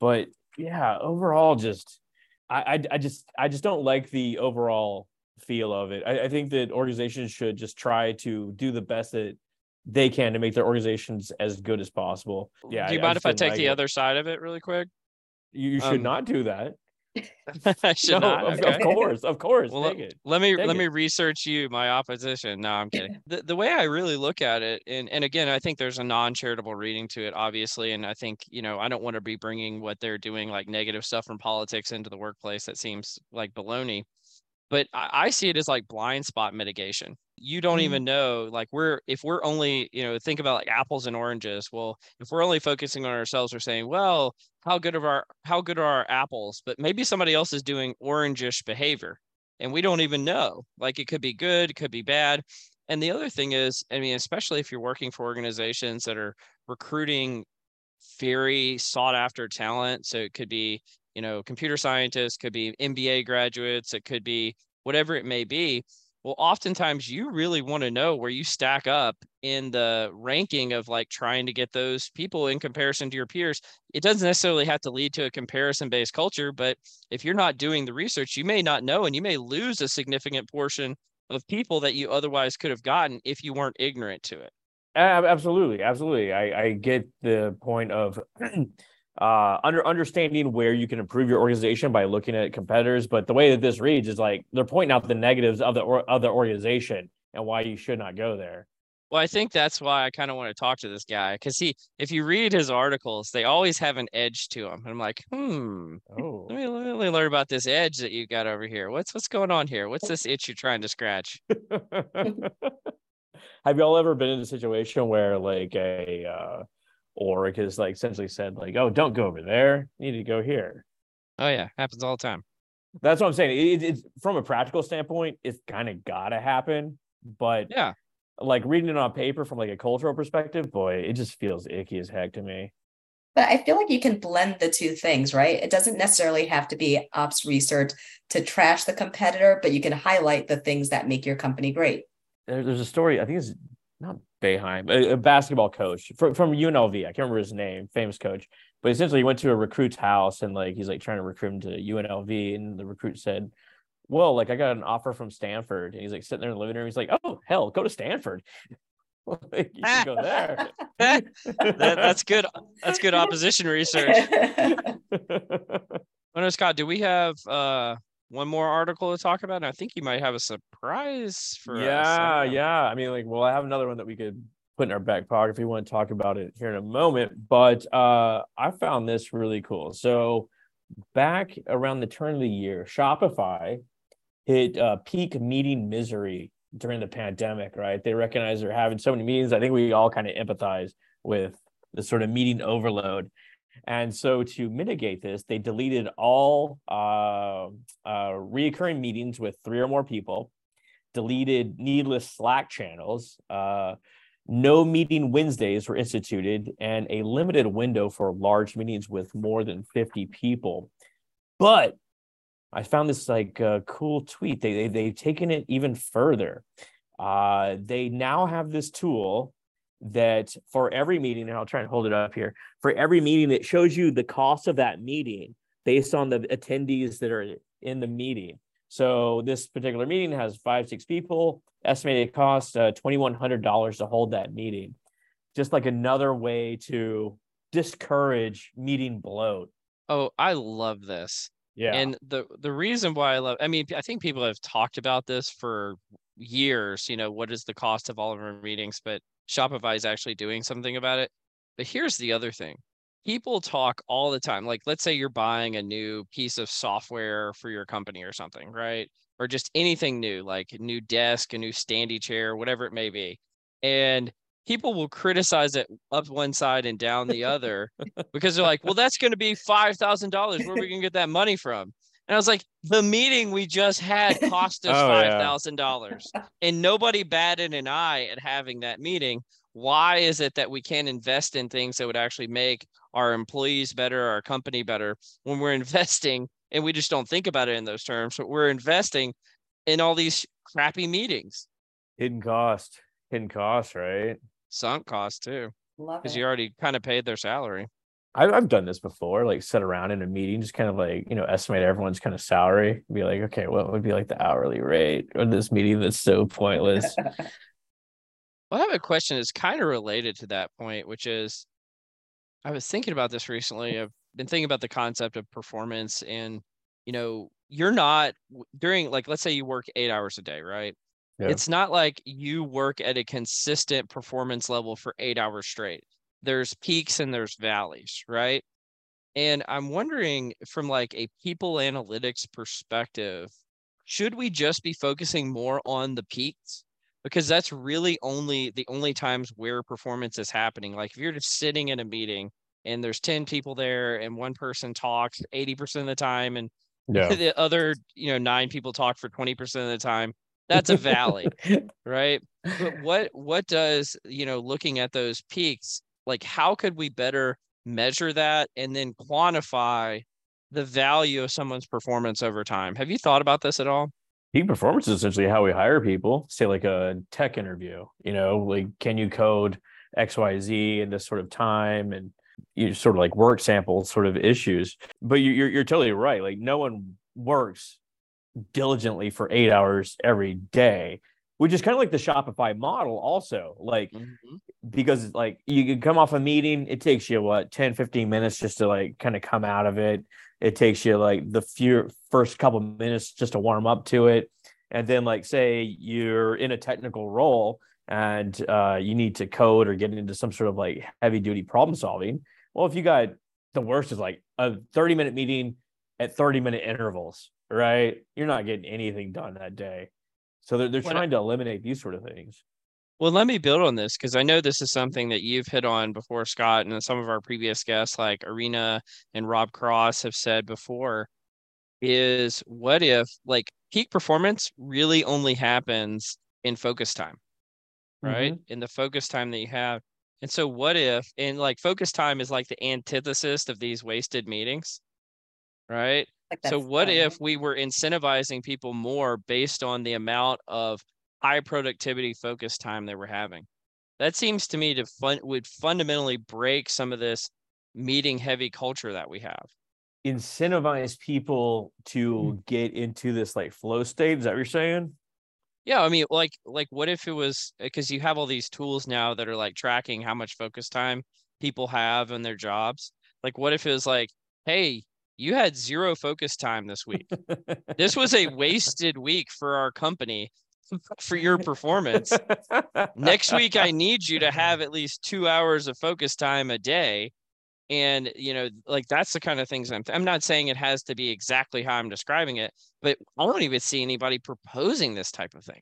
But yeah, overall, just I, I, I just I just don't like the overall feel of it. I, I think that organizations should just try to do the best that they can to make their organizations as good as possible. Yeah. Do you I, mind if I take like the it. other side of it really quick? You, you should um, not do that. I should No, not. of, okay. of course, of course. Well, it. let me Take let it. me research you my opposition no i'm kidding the, the way i really look at it and and again i think there's a non-charitable reading to it obviously and i think you know i don't want to be bringing what they're doing like negative stuff from politics into the workplace that seems like baloney but I, I see it as like blind spot mitigation you don't Mm. even know like we're if we're only you know think about like apples and oranges well if we're only focusing on ourselves we're saying well how good of our how good are our apples but maybe somebody else is doing orangish behavior and we don't even know. Like it could be good, it could be bad. And the other thing is, I mean, especially if you're working for organizations that are recruiting very sought after talent. So it could be, you know, computer scientists, could be MBA graduates, it could be whatever it may be. Well, oftentimes you really want to know where you stack up in the ranking of like trying to get those people in comparison to your peers. It doesn't necessarily have to lead to a comparison based culture, but if you're not doing the research, you may not know and you may lose a significant portion of people that you otherwise could have gotten if you weren't ignorant to it. Absolutely, absolutely. I, I get the point of uh under understanding where you can improve your organization by looking at competitors, but the way that this reads is like they're pointing out the negatives of the or, of the organization and why you should not go there. Well, I think that's why I kind of want to talk to this guy because he, if you read his articles, they always have an edge to them. And I'm like, hmm, Oh, let me, let me learn about this edge that you got over here. What's what's going on here? What's this itch you're trying to scratch? have y'all ever been in a situation where like a uh org has like essentially said like, oh, don't go over there, you need to go here. Oh yeah, happens all the time. That's what I'm saying. It, it's from a practical standpoint, it's kind of gotta happen, but Yeah. like reading it on paper from like a cultural perspective, boy, it just feels icky as heck to me. But I feel like you can blend the two things, right? It doesn't necessarily have to be ops research to trash the competitor, but you can highlight the things that make your company great. There, there's a story. I think it's not Boeheim, a, a basketball coach from, from UNLV. I can't remember his name, famous coach. But essentially, he went to a recruit's house and like he's like trying to recruit him to UNLV, and the recruit said, "Well, like I got an offer from Stanford," and he's like sitting there in the living room. He's like, "Oh hell, go to Stanford." like, you can go there. that, that's good. That's good opposition research. No, Scott, do we have uh one more article to talk about? And I think you might have a surprise for us. Yeah, don't yeah. I mean, like, well, I have another one that we could put in our back pocket if we want to talk about it here in a moment. But uh, I found this really cool. So back around the turn of the year, Shopify hit uh, peak meeting misery during the pandemic. Right? They recognize they're having so many meetings. I think we all kind of empathize with the sort of meeting overload. And so to mitigate this, they deleted all uh, uh, reoccurring meetings with three or more people, deleted needless Slack channels, uh, no meeting Wednesdays were instituted, and a limited window for large meetings with more than 50 people. But I found this like uh, cool tweet. They, they they've taken it even further. Uh, they now have this tool that for every meeting, and I'll try and hold it up here. For every meeting, it shows you the cost of that meeting based on the attendees that are in the meeting. So this particular meeting has five, six people. Estimated cost uh, twenty one hundred dollars to hold that meeting. Just like another way to discourage meeting bloat. Oh, I love this. Yeah. And the the reason why I love I mean, I think people have talked about this for years, you know, what is the cost of all of our meetings, but Shopify is actually doing something about it. But here's the other thing. People talk all the time. Like let's say you're buying a new piece of software for your company or something, right? Or just anything new, like a new desk, a new standy chair, whatever it may be. And people will criticize it up one side and down the other because they're like, well, that's going to be $5,000. Where are we going to get that money from? And I was like, the meeting we just had cost us Oh, $5,000 and nobody batted an eye at having that meeting. Why is it that we can't invest in things that would actually make our employees better, our company better when we're investing and we just don't think about it in those terms, but we're investing in all these crappy meetings, hidden cost. Hidden cost, right? sunk cost too, because you already kind of paid their salary. I've, I've done this before, like sit around in a meeting, just kind of like, you know, estimate everyone's kind of salary, be like, okay, what would be like the hourly rate on this meeting that's so pointless? Well, I have a question that's kind of related to that point, which is I was thinking about this recently. I've been thinking about the concept of performance and, you know, you're not during like let's say you work 8 hours a day, right? Yeah. It's not like you work at a consistent performance level for 8 hours straight. There's peaks and there's valleys, right? And I'm wondering from like a people analytics perspective, should we just be focusing more on the peaks? Because that's really only the only times where performance is happening. Like if you're just sitting in a meeting and there's 10 people there and one person talks 80% of the time and Yeah. the other, you know, nine people talk for 20% of the time, that's a valley, right? But what what does, you know, looking at those peaks, like how could we better measure that and then quantify the value of someone's performance over time? Have you thought about this at all? Peak performance is essentially how we hire people. Say like a tech interview, you know, like can you code XYZ in this sort of time and you sort of like work sample sort of issues. But you, you're you're totally right. Like no one works diligently for eight hours every day, which is kind of like the Shopify model also. Like because like you can come off a meeting, it takes you what 10, 15 minutes just to like kind of come out of it. It takes you like the few first couple minutes just to warm up to it. And then like say you're in a technical role and uh, you need to code or get into some sort of like heavy duty problem solving. Well, if you got the worst is like a 30 minute meeting at 30 minute intervals, right? You're not getting anything done that day. So they're, they're What I- trying to eliminate these sort of things. Well, let me build on this because I know this is something that you've hit on before, Scott, and some of our previous guests like Arena and Rob Cross have said before. Is what if like peak performance really only happens in focus time, right? Mm-hmm. In the focus time that you have. And so, what if, and like focus time is like the antithesis of these wasted meetings, right? Like So what fun. if we were incentivizing people more based on the amount of high productivity focus time they were having? That seems to me to fun would fundamentally break some of this meeting heavy culture that we have. incentivize people to mm. get into this like flow state. Is that what you're saying? Yeah, I mean, like, like what if it was because you have all these tools now that are like tracking how much focus time people have in their jobs. Like, what if it was like, hey, you had zero focus time this week. This was a wasted week for our company for your performance. next week i need you to have at least two hours of focus time a day and you know like that's the kind of things i'm i'm not saying it has to be exactly how i'm describing it but i don't even see anybody proposing this type of thing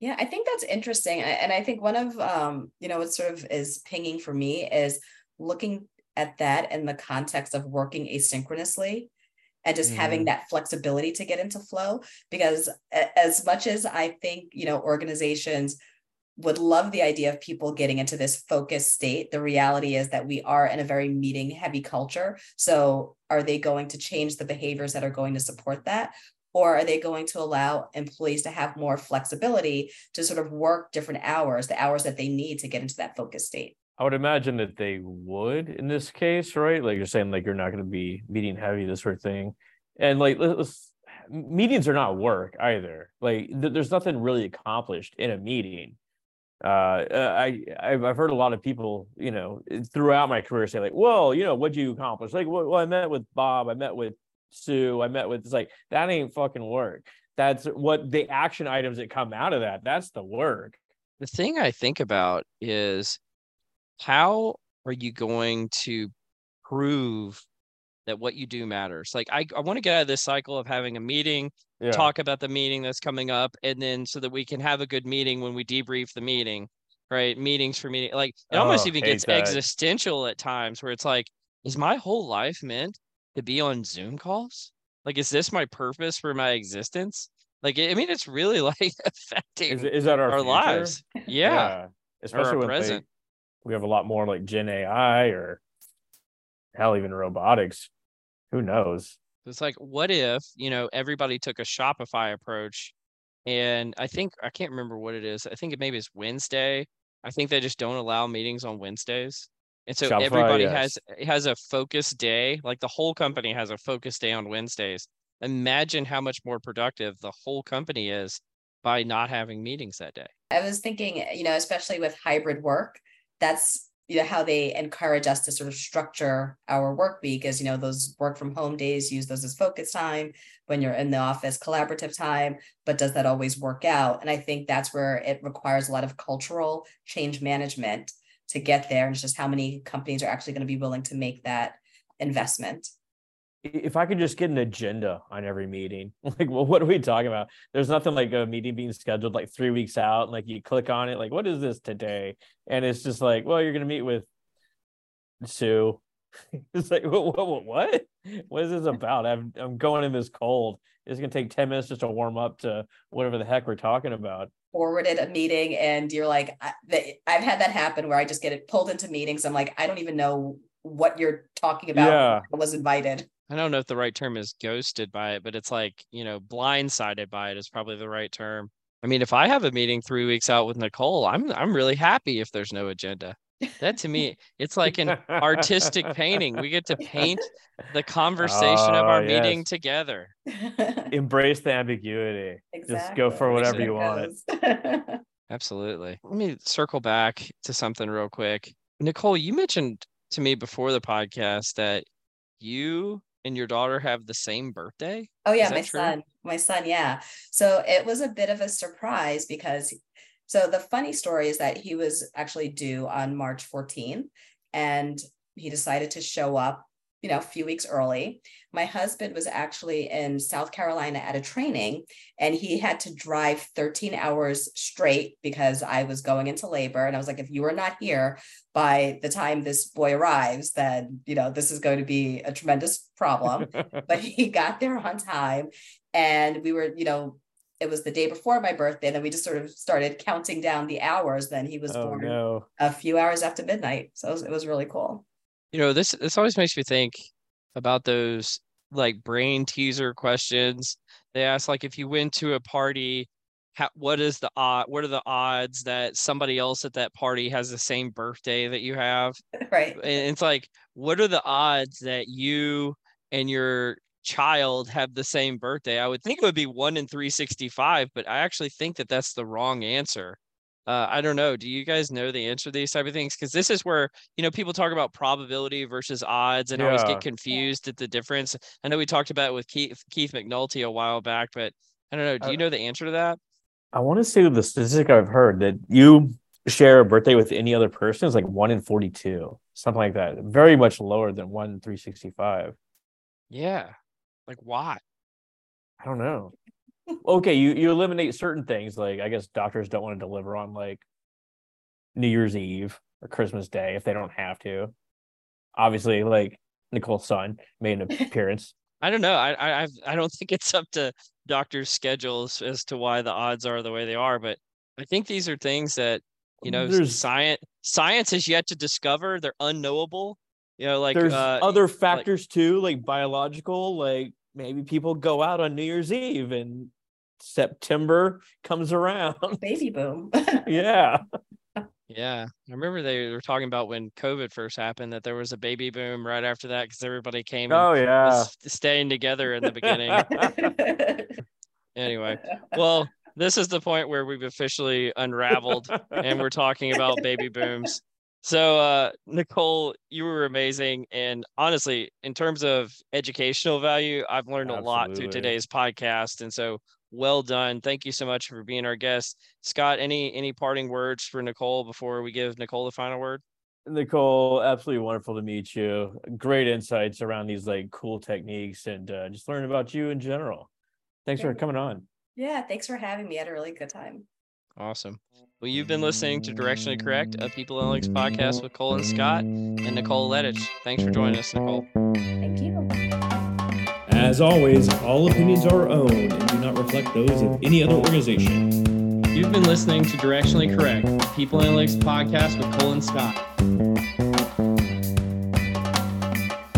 Yeah, I think that's interesting. And I think one of um, you know, what sort of is pinging for me is looking at that in the context of working asynchronously and just having mm. that flexibility to get into flow. Because as much as I think, you know, organizations would love the idea of people getting into this focused state, the reality is that we are in a very meeting heavy culture. So are they going to change the behaviors that are going to support that? Or are they going to allow employees to have more flexibility to sort of work different hours, the hours that they need to get into that focus state? I would imagine that they would in this case, right? Like you're saying, like you're not going to be meeting heavy, this sort of thing, and like meetings are not work either. Like th- there's nothing really accomplished in a meeting. Uh, I I've, heard a lot of people, you know, throughout my career say like, "Well, you know, what'd you accomplish?" Like, well, I met with Bob, I met with Sue, I met with. It's like that ain't fucking work. That's what the action items that come out of that. That's the work. the thing i think about is how are you going to prove that what you do matters like i, I want to get out of this cycle of having a meeting Yeah. talk about the meeting that's coming up and then so that we can have a good meeting when we debrief the meeting right meetings for meeting like it oh, almost Oh, even gets that. existential at times where it's like is my whole life meant to be on zoom calls like is this my purpose for my existence like i mean it's really like affecting Is, is that our, our future? lives yeah, especially our when they- present. We have a lot more like Gen AI or hell, even robotics. Who knows? It's like, what if, you know, everybody took a Shopify approach and I think I can't remember what it is. I think it maybe it's Wednesday. I think they just don't allow meetings on Wednesdays. And so Shopify, everybody yes. has has a focus day, like the whole company has a focus day on Wednesdays. Imagine how much more productive the whole company is by not having meetings that day. I was thinking, you know, especially with hybrid work, that's you know how they encourage us to sort of structure our work week is you know those work from home days use those as focus time when you're in the office collaborative time but does that always work out? And i think that's where it requires a lot of cultural change management to get there and it's just how many companies are actually going to be willing to make that investment if I could just get an agenda on every meeting, like, well, what are we talking about? There's nothing like a meeting being scheduled like three weeks out. And, like, you click on it, like, what is this today? And it's just like, well, you're going to meet with Sue. it's like, what, what, what? What is this about? I'm, I'm going in this cold. It's going to take 10 minutes just to warm up to whatever the heck we're talking about. Forwarded a meeting, and you're like, I, I've had that happen where I just get it pulled into meetings. I'm like, I don't even know what you're talking about. Yeah. I was invited. I don't know if the right term is ghosted by it, but it's like, you know, blindsided by it is probably the right term. I mean, if I have a meeting three weeks out with Nicole, I'm I'm really happy if there's no agenda. That to me, it's like an artistic painting. We get to paint the conversation of our ah, meeting together. Embrace the ambiguity. Just go for whatever you want. Absolutely. Let me circle back to something real quick. Nicole, you mentioned to me before the podcast that you and your daughter have the same birthday. Oh yeah, my true? son, my son, yeah. So it was a bit of a surprise because so the funny story is that he was actually due on March 14th and he decided to show up, you know, a few weeks early. My husband was actually in South Carolina at a training and he had to drive 13 hours straight because I was going into labor. And I was like if you are not here by the time this boy arrives then, you know, this is going to be a tremendous problem. But he got there on time and we were you know it was the day before my birthday and then we just sort of started counting down the hours. Then he was oh, born no. a few hours after midnight. So it was, it was really cool You know, this this always makes me think about those like brain teaser questions. They ask like if you went to a party, how, what is the odd what are the odds that somebody else at that party has the same birthday that you have? right And it's like, what are the odds that you and your child have the same birthday? I would think it would be one in 365, but I actually think that that's the wrong answer. Uh, I don't know. Do you guys know the answer to these type of things? Because this is where you know people talk about probability versus odds, and always get confused at the difference. I know we talked about it with Keith Keith McNulty a while back, but I don't know. Do you know the answer to that? I want to say the statistic I've heard that you share a birthday with any other person is like one in 42, something like that. Very much lower than one in 365. Yeah. Like why? I don't know. Okay, you, you eliminate certain things. Like, I guess doctors don't want to deliver on like New Year's Eve or Christmas Day if they don't have to. Obviously, like Nicole's son made an appearance. I don't know. I I I've, don't think it's up to doctors' schedules as to why the odds are the way they are, but I think these are things that you know There's- science science has yet to discover. They're unknowable. You know, like There's uh, other factors too, like biological, like maybe people go out on New Year's Eve and September comes around. baby boom yeah. Yeah, I remember they were talking about when COVID first happened that there was a baby boom right after that because everybody came and Oh yeah. was staying together in the beginning. anyway, well, this is the point where we've officially unraveled and we're talking about baby booms. So, uh, Nicole, you were amazing. And honestly, in terms of educational value, I've learned a lot through today's podcast. And so, well done. Thank you so much for being our guest. Scott, any any parting words for Nicole before we give Nicole the final word? Nicole, absolutely wonderful to meet you. Great insights around these like cool techniques and uh, just learning about you in general. Thanks for coming on. yeah thanks for having me I had a really good time Awesome. Well, you've been listening to Directionally Correct, a People Analytics podcast with Cole and Scott and Nicole Lettich. Thanks for joining us, Nicole. thank you As always, all opinions are our own and do not reflect those of any other organization. You've been listening to Directionally Correct, People Analytics podcast with Cole and Scott.